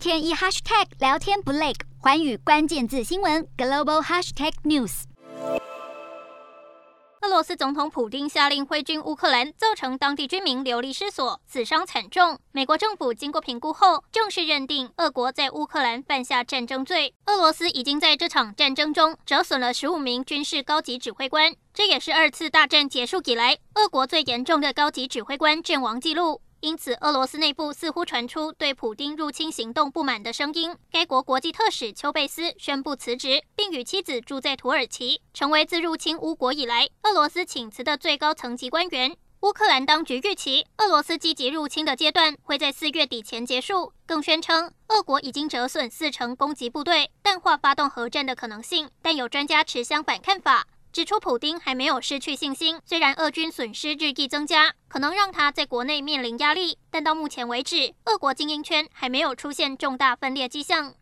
天一 hashtag 聊天不累，寰宇关键字新闻 global hashtag news。俄罗斯总统普丁下令挥军乌克兰，造成当地居民流离失所，死伤惨重。美国政府经过评估后，正式认定俄国在乌克兰犯下战争罪。俄罗斯已经在这场战争中折损了十五名军事高级指挥官，这也是二次大战结束以来俄国最严重的高级指挥官阵亡记录。因此，俄罗斯内部似乎传出对普丁入侵行动不满的声音。该国国际特使丘贝斯宣布辞职，并与妻子住在土耳其，成为自入侵乌国以来俄罗斯请辞的最高层级官员。乌克兰当局预期，俄罗斯积极入侵的阶段会在四月底前结束，更宣称俄国已经折损四成攻击部队，淡化发动核战的可能性。但有专家持相反看法。指出，普丁还没有失去信心。虽然俄军损失日益增加，可能让他在国内面临压力，但到目前为止，俄国精英圈还没有出现重大分裂迹象。